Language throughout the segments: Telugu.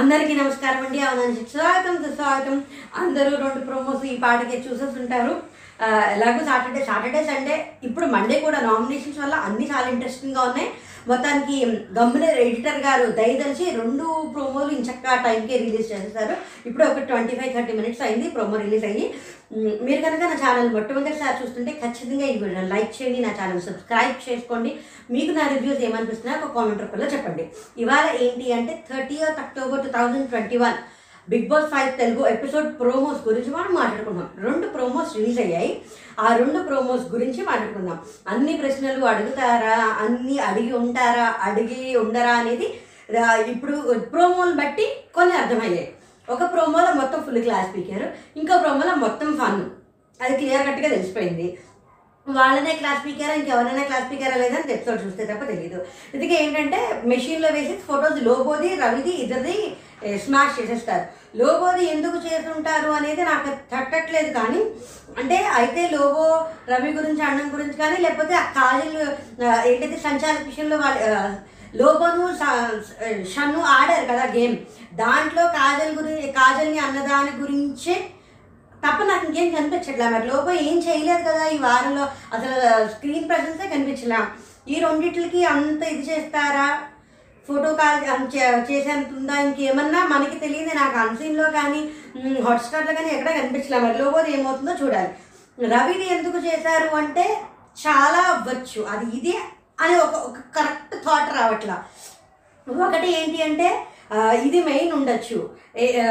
అందరికీ నమస్కారం అండి. అవునండి స్వాగతం సుస్వాగతం. అందరూ రెండు ప్రోమోస్ ఈ పాటకి చూసేస్తుంటారు ఎలాగో సాటర్డే సాటర్డే సండే ఇప్పుడు మండే కూడా నామినేషన్స్ వల్ల అన్ని చాలా ఇంట్రెస్టింగ్గా ఉన్నాయి. మొత్తానికి గమ్మున ఎడిటర్ గారు దయదలిచి రెండు ప్రోమోలు ఇంచక్క టైంకే రిలీజ్ చేస్తారు ఇప్పుడు ఒక ట్వంటీ ఫైవ్ థర్టీ మినిట్స్ అయింది ప్రోమో రిలీజ్ అయ్యి. మీరు కనుక నా ఛానల్ మొట్టమొదటిసారి చూస్తుంటే ఖచ్చితంగా ఈ వీడియో లైక్ చేయండి నా ఛానల్ సబ్స్క్రైబ్ చేసుకోండి. మీకు నా రివ్యూస్ ఏమనిపిస్తున్నాయో ఒక కామెంట్ రూపంలో చెప్పండి. ఇవాళ ఏంటి అంటే thirty October two thousand twenty one. Big Boss five Telugu episode promos గురించి మనం మాట్లాడుకుందాం. రెండు ప్రోమోస్ రిలీజ్ అయ్యాయి. ఆ రెండు ప్రోమోస్ గురించి మాట్లాడుకుందాం. అన్ని ప్రశ్నలు అడుగుతారా? అన్ని అడిగి ఉంటారా? అడిగి ఉండరా అనేది ఇప్పుడు ప్రోమోలు బట్టి కొన్ని అర్థమయ్యాయి. ఒక ప్రోమోలో మొత్తం ఫుల్ క్లాస్ పీకారు. ఇంకో ప్రోమోలో మొత్తం ఫన్ అది క్లియర్ కట్గా తెలిసిపోయింది. వాళ్ళనే క్లాస్ పీకారా? ఇంకెవరైనా క్లాస్ పీకారా లేదని ఎపిసోడ్ చూస్తే తప్ప తెలియదు ఇందుకే ఏంటంటే మెషిన్లో వేసి ఫొటోస్ లోబోది రవిది ఇద్దరిది స్మాష్ చేసేస్తారు. లోబోది ఎందుకు చేస్తుంటారు అనేది నాకు తట్టట్లేదు కానీ అంటే అయితే లోబో రవి గురించి అన్నం గురించి కానీ లేకపోతే ఆ కాజల్ ఆ, ఏంటైతే సంచాలక విషయంలో వాళ్ళ లోగోను లోబోను షన్ను ఆడారు కదా గేమ్. దాంట్లో కాజల్ గురించి కాజల్ని అన్నదాని గురించే తప్ప నాకు ఇంకేం కనిపించట్లే. మరి లోపల ఏం చేయలేదు కదా ఈ వారంలో? అసలు స్క్రీన్ ప్రజెన్సే కనిపించలే? ఈ రెండిట్లకి అంత ఇది చేస్తారా? ఫోటో కాల్ చే- చేసేంత ఉందా ఇంకేమన్నా? మనకి తెలియదు నాకు అన్సీన్లో కానీ హాట్స్టార్లో కానీ ఎక్కడ కనిపించలే. మరి లోపల ఏమవుతుందో చూడాలి. రవిని ఎందుకు చేశారు అంటే చాలా అవ్వచ్చు అది ఇదే అని ఒక ఒక కరెక్ట్ థాట్ రావట్లా. ఒకటి ఏంటి అంటే ఇది మెయిన్ ఉండొచ్చు. ఏ,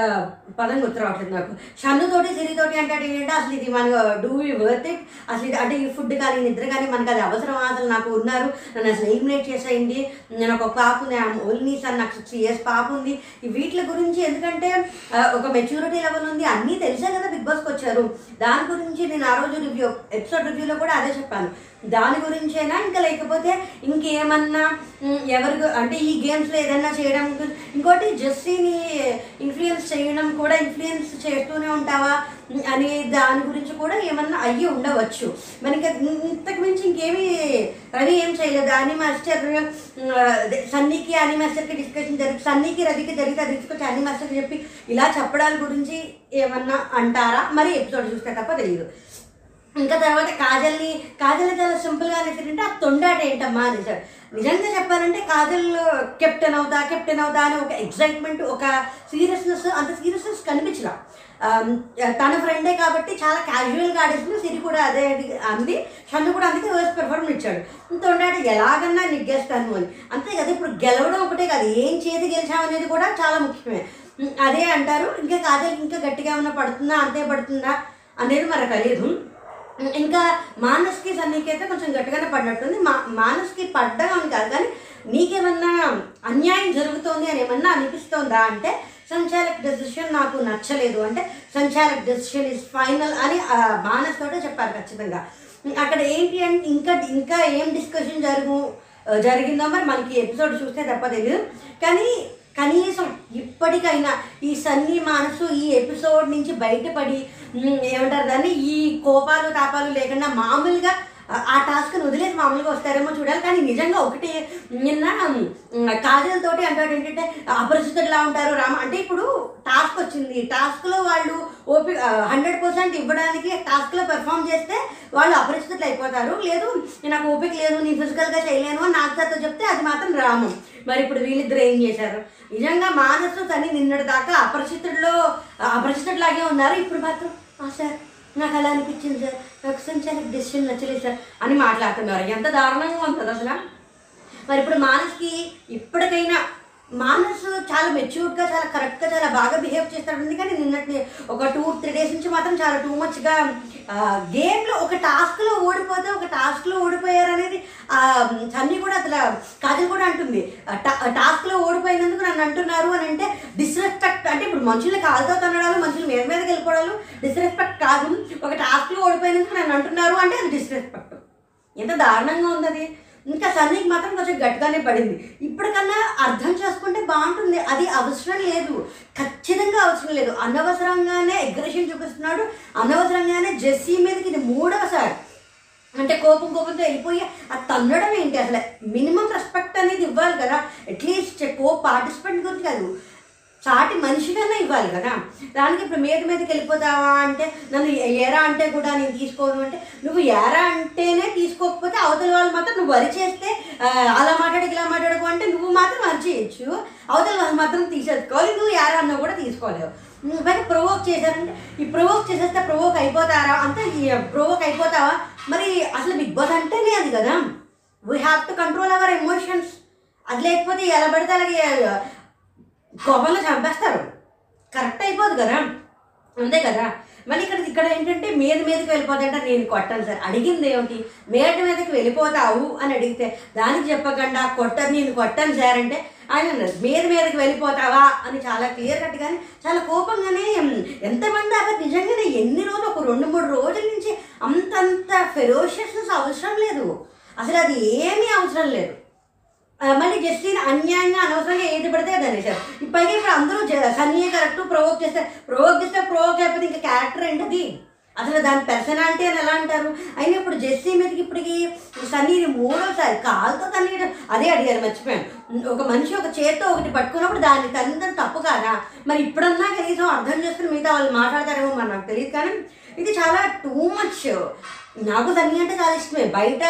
పదం గుర్తు రావట్లేదు నాకు. షన్నుతోటి సిరితోటి అంటే ఏంటంటే అసలు ఇది మన డూ వర్త్ ఇట్ అసలు ఇది అంటే ఈ ఫుడ్ కానీ నిద్ర కానీ మనకు అది అవసరం. అసలు నాకు ఉన్నారు. నన్ను అసలు ఎలిమినేట్ చేసేయండి. నేను ఒక పాప ఉంది. ఓన్లీ సార్ నాకు సిక్స్ ఇయర్స్ పాప ఉంది. ఈ వీటి గురించి ఎందుకంటే ఒక మెచ్యూరిటీ లెవెల్ ఉంది. అన్నీ తెలిసే కదా బిగ్ బాస్కి వచ్చారు. దాని గురించి నేను ఆ రోజు రివ్యూ ఎపిసోడ్ రివ్యూలో కూడా అదే చెప్పాను. దాని గురించేనా? ఇంకా లేకపోతే ఇంకేమన్నా ఎవరి అంటే ఈ గేమ్స్లో ఏదన్నా చేయడం ఇంకోటి జెస్సీని ఇన్ఫ్లుయెన్స్ చేయడం కూడా ఇన్ఫ్లుయెన్స్ చేస్తూనే ఉంటావా? అని అనే దాని గురించి కూడా ఏమన్నా అయ్యి ఉండవచ్చు. మనకి ఇంతకు మించి ఇంకేమీ రవి ఏం చేయలేదు. అని మాస్టర్ సన్నీకి అని మాస్టర్కి డిస్కషన్ జరిగి సన్నీకి రవికి జరిగితే తీసుకొచ్చి అని మాస్టర్కి చెప్పి ఇలా చెప్పడాల గురించి ఏమన్నా అంటారా? మరి ఎపిసోడ్ చూస్తే తప్ప తెలియదు. ఇంకా తర్వాత కాజల్ని కాజల్ చాలా సింపుల్గా అనేసరికి ఆ తొండాట ఏంటమ్మా అనేసాడు నిజంగా చెప్పాలంటే కాజల్ కెప్టెన్ అవుతా కెప్టెన్ అవుతా అని ఒక ఎగ్జైట్మెంట్ ఒక సీరియస్నెస్ అంత సీరియస్నెస్ కనిపించిన తన ఫ్రెండే కాబట్టి చాలా క్యాజువల్గా ఆడేసింది సిరి కూడా అదే అంది షన్ను కూడా అందుకే వర్స్ పెర్ఫార్మెన్స్ ఇచ్చాడు. తొండాట ఎలాగన్నా నిగ్గేస్తాను అని. అంతే కదా ఇప్పుడు గెలవడం ఒకటే కాదు ఏం చేతి గెలిచామనేది కూడా చాలా ముఖ్యమే. అదే అంటారు ఇంకా కాజల్ ఇంకా గట్టిగా ఏమైనా పడుతుందా అంతే పడుతుందా అనేది మనకు తెలియదు ఇంకా మానస్కి సన్నీకైతే కొంచెం గట్టిగానే పడినట్టుంది. మా మానస్కి పడ్డం అని కాదు కానీ నీకేమన్నా అన్యాయం జరుగుతోంది అని ఏమన్నా అనిపిస్తోందా అంటే సంచాలక్ డెసిషన్ నాకు నచ్చలేదు అంటే సంచాలక్ డెసిషన్ ఇస్ ఫైనల్ అని ఆ, మానస్ తోటే చెప్పారు ఖచ్చితంగా. అక్కడ ఏంటి అంటే ఇంకా ఇంకా ఏం డిస్కషన్ జరుగు జరిగిందో మరి మనకి ఎపిసోడ్ చూస్తే తప్ప తెలియదు కానీ కనీసం ఇప్పటికైనా ఈ సన్నీ మనసు ఈ ఎపిసోడ్ నుంచి బయటపడి ఏమంటారు దాన్ని? ఈ కోపాలు తాపాలు లేకుండా మామూలుగా ఆ- టాస్క్ టాస్క్ని వదిలేసి మామూలుగా వస్తారేమో చూడాలి. కానీ నిజంగా ఒకటి నిన్న కాజలతోటి అంటాడు ఏంటంటే అపరిచితుడిలా ఉంటారు రామ. అంటే ఇప్పుడు టాస్క్ వచ్చింది. టాస్క్లో వాళ్ళు ఓపి హండ్రెడ్ పర్సెంట్ ఇవ్వడానికి టాస్క్లో పెర్ఫామ్ చేస్తే వాళ్ళు అపరిచితులు అయిపోతారు. లేదు నాకు ఓపిక లేదు నీ ఫిజికల్గా చేయలేను అని నాగసార్తో చెప్తే అది మాత్రం రామం. మరి ఇప్పుడు వీళ్ళిద్దరు ఏం చేశారు? నిజంగా మానసు తని నిన్నటి దాకా అపరిచితుడిలో అపరిచితుడిలాగే ఉన్నారు. ఇప్పుడు మాత్రం "ఆ సార్ నాకు అలా అనిపించింది సార్. నాకు సంచాలక డెసిషన్ నచ్చలేదు సార్ అని మాట్లాడుతున్నారు. ఎంత దారుణంగా ఉంటుంది అసలు? మరి ఇప్పుడు మానస్కి ఇప్పటికైనా మానస్ చాలా మెచ్యూర్డ్గా చాలా కరెక్ట్గా చాలా బాగా బిహేవ్ చేస్తాడు. కానీ నిన్నటి ఒక టూ త్రీ డేస్ నుంచి మాత్రం చాలా టూ మచ్గా గేమ్లో ఒక టాస్క్లో ఓడిపోతే ఒక టాస్క్లో అన్నీ సన్నీ కూడా అసలు కాజల్ కూడా అంటుంది. టాస్క్లో ఓడిపోయినందుకు నన్ను అంటున్నారు అని అంటే డిస్రెస్పెక్ట్ అంటే ఇప్పుడు మనుషులు కాలుతో తనడాలు మనుషులు మీద మీదకి వెళ్ళిపోవడాలు డిస్రెస్పెక్ట్ కాదు. ఒక టాస్క్లో ఓడిపోయినందుకు నన్ను అంటున్నారు అంటే అది డిస్రెస్పెక్ట్ ఎంత దారుణంగా ఉంది అది. ఇంకా సన్నీకి మాత్రం కొంచెం గట్టిగానే పడింది. ఇప్పటికన్నా అర్థం చేసుకుంటే బాగుంటుంది. అది అవసరం లేదు. ఖచ్చితంగా అవసరం లేదు. అనవసరంగానే అగ్రెషన్ చూపిస్తున్నాడు. అనవసరంగానే జెస్సీ మీదకి ఇది మూడవసారి. అంటే కోపం కోపంతో వెళ్ళిపోయి అది తన్నడం ఏంటి? అసలు మినిమం రెస్పెక్ట్ అనేది ఇవ్వాలి కదా. అట్లీస్ట్ కో పార్టిసిపెంట్ గురించి కాదు. సాటి మనిషికన్నా ఇవ్వాలి కదా. దానికి ఇప్పుడు మీద మీదకి వెళ్ళిపోతావా అంటే నన్ను ఎరా అంటే కూడా నేను తీసుకోను అంటే నువ్వు ఎరా అంటేనే తీసుకోకపోతే అవతల వాళ్ళు మాత్రం నువ్వు వరి చేస్తే అలా మాట్లాడకు ఇలా మాట్లాడకు అంటే నువ్వు మాత్రం వరి చేయొచ్చు. అవతల వాళ్ళు మాత్రం తీసేసుకోవాలి. నువ్వు ఎరా అన్నా కూడా తీసుకోలేవు. మరి ప్రొవోక్ చేశారంటే ఈ ప్రొవోక్ చేసేస్తే ప్రొవోక్ అయిపోతారా? అంటే ప్రొవోక్ అయిపోతావా? మరి అసలు బిగ్ బాస్ అంటేనే అది కదా. We have to control our emotions అది లేకపోతే ఎలా పడితే అలాగే కోపంలో చంపేస్తారు. కరెక్ట్ అయిపోదు కదా. అంతే కదా? మళ్ళీ ఇక్కడ ఇక్కడ ఏంటంటే మీద మీదకి వెళ్ళిపోతుంటే నేను కొట్టను సార్. అడిగింది ఏమిటి? మేడ మీదకి వెళ్ళిపోతావు అని అడిగితే దానికి చెప్పకుండా కొట్టను నేను కొట్టను సార్ అంటే ఆయన అన్నారు మీద మీదకి వెళ్ళిపోతావా? అని చాలా క్లియర్ కట్ కానీ చాలా కోపంగానే ఎంతమంది అక్కడ నిజంగానే ఎన్ని రోజులు ఒక రెండు మూడు రోజుల నుంచి అంతంత ఫెరోషియస్నెస్ అవసరం లేదు. అసలు అది ఏమీ అవసరం లేదు. మళ్ళీ జస్టిన్ అన్యాయంగా అనవసరంగా ఏది పడితే అది అనేసారు పైగా ఇప్పుడు అందరూ జ- సన్నీయే కరెక్ట్ ప్రొవోక్ చేస్తారు ప్రొవోక్ చేస్తే ప్రొవోక్ అయిపోతే ఇంకా క్యారెక్టర్ ఏంటది? అసలు దాని పర్సనాలిటీ అని ఎలా అంటారు? అయినా ఇప్పుడు జెస్సీ మీదకి ఇప్పటికి సన్నీని మూడోసారి కాలుతో తన్ని అదే అడిగారు మర్చిపోయాను. ఒక మనిషి ఒక చేత్తో ఒకటి పట్టుకున్నప్పుడు దాన్ని తల్లిదండ్రులు తప్పు కాదా? మరి ఇప్పుడన్నా కనీసం అర్థం చేసుకుని మిగతా వాళ్ళు మాట్లాడతారేమో మరి నాకు తెలియదు కానీ ఇది చాలా టూ మచ్ నాకు సన్నీ అంటే చాలా ఇష్టమే. బయట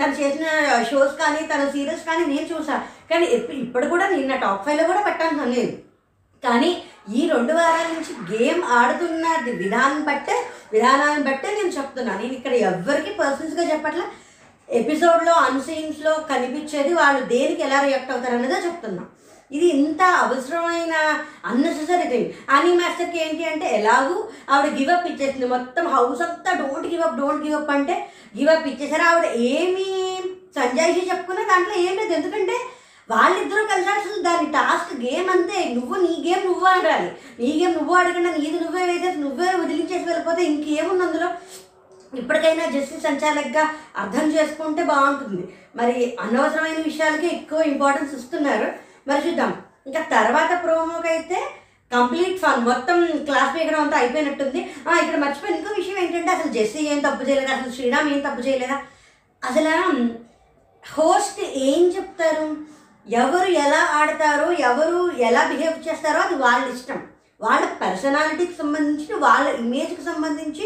తను చేసిన షోస్ కానీ తన సీరియల్స్ కానీ నేను చూసా. కానీ ఇప్పుడు కూడా నేను నా టాప్ ఫైవ్లో కూడా పెట్టాను లేదు. కానీ ఈ రెండు వారాల నుంచి గేమ్ ఆడుతున్న విధానం బట్టే విధానాన్ని బట్టే నేను చెప్తున్నాను నేను ఇక్కడ ఎవ్వరికి పర్సన్స్గా చెప్పట్లే. ఎపిసోడ్లో అన్సీన్స్లో కనిపించేది వాళ్ళు దేనికి ఎలా రియాక్ట్ అవుతారు అన్నదే చెప్తున్నాను ఇది ఇంత అవసరమైన అన్నెసెసరీ థింగ్ అని మాస్టర్కి ఏంటి అంటే ఎలాగూ ఆవిడ గివప్ ఇచ్చేసింది. మొత్తం హౌస్ అంతా don't give up don't give up అంటే గివప్ ఇచ్చేసారు. ఆవిడ ఏమి సంజాయిషి చెప్పుకున్నా దాంట్లో ఏం లేదు. ఎందుకంటే వాళ్ళిద్దరూ కలిసాల్సిన దాని టాస్క్ గేమ్ అంతే. నువ్వు నీ గేమ్ నువ్వు ఆడాలి నీ గేమ్ నువ్వు ఆడకుండా నీది నువ్వే వేసేసి నువ్వే వదిలించేసి వెళ్ళిపోతే ఇంకేముంది అందులో? ఇప్పటికైనా జస్టిస్ సంచాలకుగా అర్థం చేసుకుంటే బాగుంటుంది. మరి అనవసరమైన విషయాలకే ఎక్కువ ఇంపార్టెన్స్ ఇస్తున్నారు. మరి చూద్దాం. ఇంకా తర్వాత ప్రోమోకి అయితే కంప్లీట్ ఫన్. మొత్తం క్లాస్ పీకడం అంతా అయిపోయినట్టుంది. ఇక్కడ మర్చిపోయిన ఇంకో విషయం ఏంటంటే అసలు జెస్సీ ఏం తప్పు చేయలేదా? అసలు శ్రీరామ్ ఏం తప్పు చేయలేదా? అసలు హోస్ట్ ఏం చెప్తారు? ఎవరు ఎలా ఆడతారో ఎవరు ఎలా బిహేవ్ చేస్తారో అది వాళ్ళ ఇష్టం. వాళ్ళ పర్సనాలిటీకి సంబంధించి వాళ్ళ ఇమేజ్కి సంబంధించి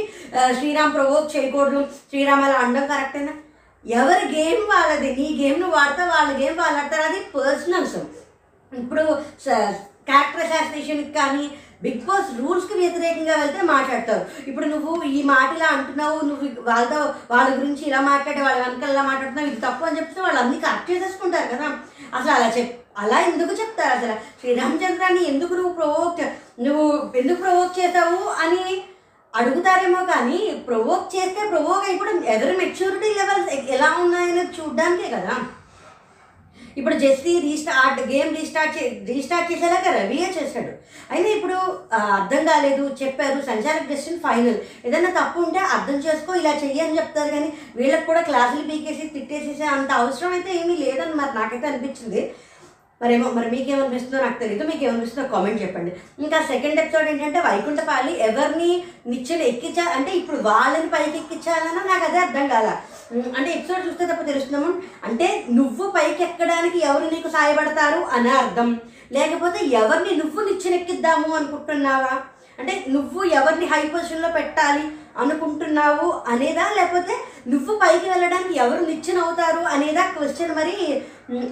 శ్రీరామ్ ప్రవోక్ చేయకూడదు. శ్రీరామ్ అలా అనడం కరెక్టేనా? ఎవరి గేమ్ వాళ్ళది? నీ గేమ్ నువ్వు ఆడతా వాళ్ళ గేమ్ వాళ్ళు ఆడతారు. అది పర్సనల్స్. ఇప్పుడు క్యారెక్టర్ అసాసినేషన్కి కానీ బిగ్ బాస్ రూల్స్కి వ్యతిరేకంగా వెళ్తే మాట్లాడతారు. ఇప్పుడు నువ్వు ఈ మాట ఇలా అంటున్నావు నువ్వు వాళ్ళతో వాళ్ళ గురించి ఇలా మాట్లాడే వాళ్ళ వెనకాల ఇలా మాట్లాడుతున్నావు ఇది తప్పు అని చెప్తే వాళ్ళు అన్ని కరెక్ట్ చేసేసుకుంటారు కదా. అసలు అలా చెప్ అలా ఎందుకు చెప్తారు అసలు? శ్రీరామచంద్రాన్ని ఎందుకు నువ్వు ప్రొవోక్ నువ్వు ఎందుకు ప్రొవోక్ చేసావు అని అడుగుతారేమో కానీ ప్రొవోక్ చేస్తే ప్రొవోక్ అయిపోవడం ఎదరు మెచ్యూరిటీ లెవెల్స్ ఎలా ఉన్నాయని చూడడానికే కదా. ఇప్పుడు జెస్సీ రీస్టార్ట్ గేమ్ రీస్టార్ట్ చే రీస్టార్ట్ చేసేలాగా రవియే చేశాడు అయితే ఇప్పుడు అర్థం కాలేదు చెప్పారు సంచాలక్ డెసిషన్ ఫైనల్. ఏదైనా తప్పు ఉంటే అర్థం చేసుకో ఇలా చెయ్యి అని చెప్తారు కానీ వీళ్ళకి కూడా క్లాసులు పీకేసి తిట్టేసేసే అంత అవసరం అయితే ఏమీ లేదని మరి నాకైతే అనిపించింది. మరేమో మరి మీకేమనిపిస్తుందో నాకు తెలియదు మీకు ఏమనిపిస్తుందో కామెంట్ చెప్పండి. ఇంకా సెకండ్ ఎపిసోడ్ ఏంటంటే వైకుంఠపాలి ఎవరిని నిచ్చెన ఎక్కించా అంటే ఇప్పుడు వాళ్ళని పైకి ఎక్కించాలన్నా నాకు అదే అర్థం కాదా అంటే ఎపిసోడ్ చూస్తే తప్ప తెలుస్తున్నాము అంటే నువ్వు పైకి ఎక్కడానికి ఎవరు నీకు సాయపడతారు అని అర్థం. లేకపోతే ఎవరిని నువ్వు నిచ్చెనెక్కిద్దాము అనుకుంటున్నావా? అంటే నువ్వు ఎవరిని హై పొజిషన్లో పెట్టాలి అనుకుంటున్నావు అనేదా? లేకపోతే నువ్వు పైకి వెళ్ళడానికి ఎవరు నిచ్చెన అవుతారు అనేదా? క్వశ్చన్ మరి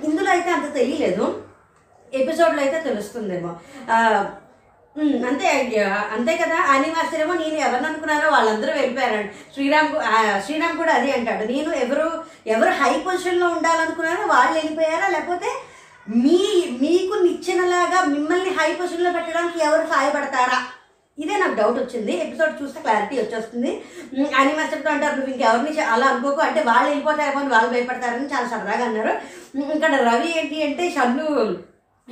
ఇందులో అయితే అంత తెలియలేదు. ఎపిసోడ్లో అయితే తెలుస్తుందేమో. అంతే అంతే కదా? అనివాసరేమో నేను ఎవరిని అనుకున్నానో వాళ్ళందరూ వెళ్ళిపోయారండి శ్రీరామ్ శ్రీరామ్ కూడా అదే అంటాడు. నేను ఎవరు ఎవరు హై పొజిషన్లో ఉండాలనుకున్నారో వాళ్ళు వెళ్ళిపోయారా? లేకపోతే మీ మీకు నిచ్చినలాగా మిమ్మల్ని హై పొజిషన్లో పెట్టడానికి ఎవరు సహాయపడతారా? ఇదే నాకు డౌట్ వచ్చింది. ఎపిసోడ్ చూస్తే క్లారిటీ వచ్చేస్తుంది. అని మాస్టర్తో అంటారు నువ్వు ఇంకెవరిని అలా అనుకోకు. అంటే వాళ్ళు వెళ్ళిపోతారేమో అని వాళ్ళు భయపడతారని చాలా సరదాగా అన్నారు. ఇక్కడ రవి ఏంటి అంటే షన్ను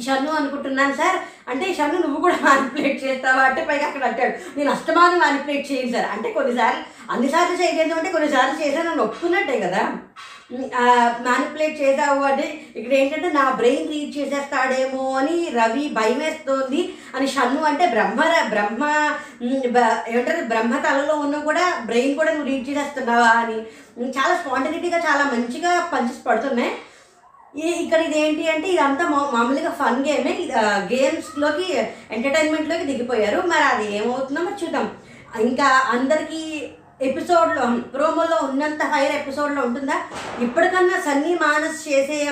షన్ను అనుకుంటున్నాను సార్. అంటే షన్ను నువ్వు కూడా మ్యానిపులేట్ చేస్తావా అంటే పైగా అక్కడ అంటాడు నేను అస్తమానం మ్యానిపులేట్ చేయను సార్. అంటే కొన్నిసార్లు అన్నిసార్లు చేయలేదు అంటే కొన్నిసార్లు చేశాను అని ఒప్పుకున్నట్టే కదా. మ్యానిపులేట్ చేసావు అంటే ఇక్కడ ఏంటంటే నా బ్రెయిన్ రీడ్ చేసేస్తాడేమో అని రవి భయమేస్తోంది అని షన్ను అంటే బ్రహ్మ బ్రహ్మ ఏమంటారు బ్రహ్మ తలలో ఉన్న కూడా బ్రెయిన్ కూడా నువ్వు రీడ్ చేసేస్తున్నావా అని. చాలా స్పాంటనిటీగా చాలా మంచిగా పంచెస్ పడుతున్నాయి. ఇక్కడ ఇది ఏంటి అంటే ఇదంతా మామూలుగా ఫన్ గేమే గేమ్స్లోకి ఎంటర్టైన్మెంట్లోకి దిగిపోయారు. మరి అది ఏమవుతుందో మరి చూద్దాం. ఇంకా అందరికీ ఎపిసోడ్లో ప్రోమోలో ఉన్నంత హైర్ ఎపిసోడ్లో ఉంటుందా? ఇప్పటికన్నా సన్నీ మానస్ చేసే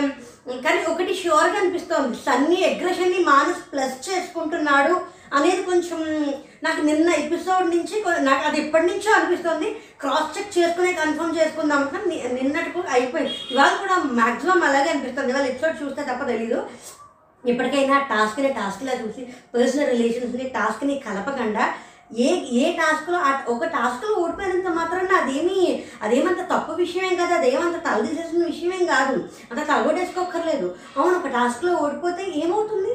కానీ ఒకటి షూర్గా అనిపిస్తోంది. సన్నీ అగ్రెషన్ని మానస్ ప్లస్ చేసుకుంటున్నాడు. అనేది కొంచెం నాకు నిన్న ఎపిసోడ్ నుంచి నాకు అది ఇప్పటి నుంచో అనిపిస్తుంది. క్రాస్ చెక్ చేసుకునే కన్ఫర్మ్ చేసుకుందాం కానీ ని- నిన్నటికు అయిపోయింది. ఇవాళ కూడా మ్యాక్సిమం అలాగే అనిపిస్తుంది. ఇవాళ ఎపిసోడ్ చూస్తే తప్ప తెలీదు. ఇప్పటికైనా టాస్క్ని టాస్క్లా చూసి పర్సనల్ రిలేషన్స్ని టాస్క్ని కలపకుండా ఏ ఏ టాస్క్లో ఒక టాస్క్లో ఓడిపోయినంత మాత్రాన అదేమి అదేమంత తప్పు విషయమే కాదు. అదేమంత తలదీసేసిన విషయమేం కాదు. అంత తలగొట్టేసుకోక్కర్లేదు. అవును ఒక టాస్క్లో ఓడిపోతే ఏమవుతుంది?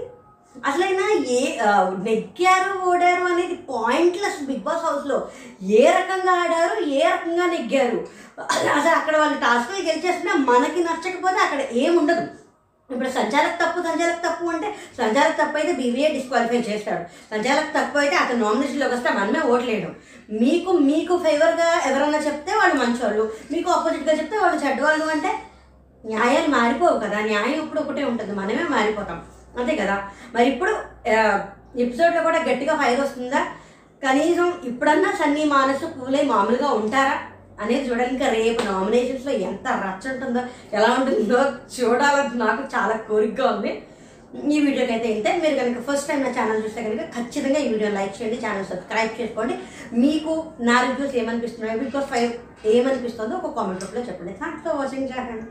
అసలైనా ఏ నెగ్గారు ఓడారు అనేది పాయింట్లెస్ బిగ్ బాస్ హౌస్లో. ఏ రకంగా ఆడారు ఏ రకంగా నెగ్గారు? అసలు అక్కడ వాళ్ళు టాస్క్లు గెలిచేస్తున్నా మనకి నచ్చకపోతే అక్కడ ఏముండదు ఇప్పుడు సంచాలక్ తప్పు సంచాలక్ తప్పు అంటే సంచాలక్ తప్పు అయితే బీబీఏ డిస్క్వాలిఫై చేస్తాడు. సంచాలక్ తప్పు అయితే అతను నామినేషన్లోకి వస్తే మనమే ఓట్లేయడం మీకు మీకు ఫేవర్గా ఎవరన్నా చెప్తే వాళ్ళు మంచివాళ్ళు మీకు ఆపోజిట్గా చెప్తే వాళ్ళు చెడ్డవాళ్ళు అంటే న్యాయాలు మారిపోవు కదా. న్యాయం ఇప్పుడు ఒకటే ఉంటుంది. మనమే మారిపోతాం. అంతే కదా? మరి ఇప్పుడు ఎపిసోడ్లో కూడా గట్టిగా ఫైర్ వస్తుందా? కనీసం ఇప్పుడన్నా సన్నీ మానసు పూలే మామూలుగా ఉంటారా? అనేది చూడాలి. ఇంకా రేపు నామినేషన్స్లో ఎంత రచ్చ ఉంటుందో ఎలా ఉంటుందో చూడాలని నాకు చాలా కోరికగా ఉంది. ఈ వీడియోకి అయితే ఇంతే. మీరు కనుక ఫస్ట్ టైం నా ఛానల్ చూస్తే కనుక ఖచ్చితంగా ఈ వీడియో లైక్ చేయండి ఛానల్ సబ్స్క్రైబ్ చేసుకోండి. మీకు నా రివ్యూస్ ఏమనిపిస్తున్నాయో బిగ్ ఫైవ్ ఏమనిపిస్తుందో ఒక కామెంట్ రూపంలో చెప్పండి. Thanks for watching జాహన్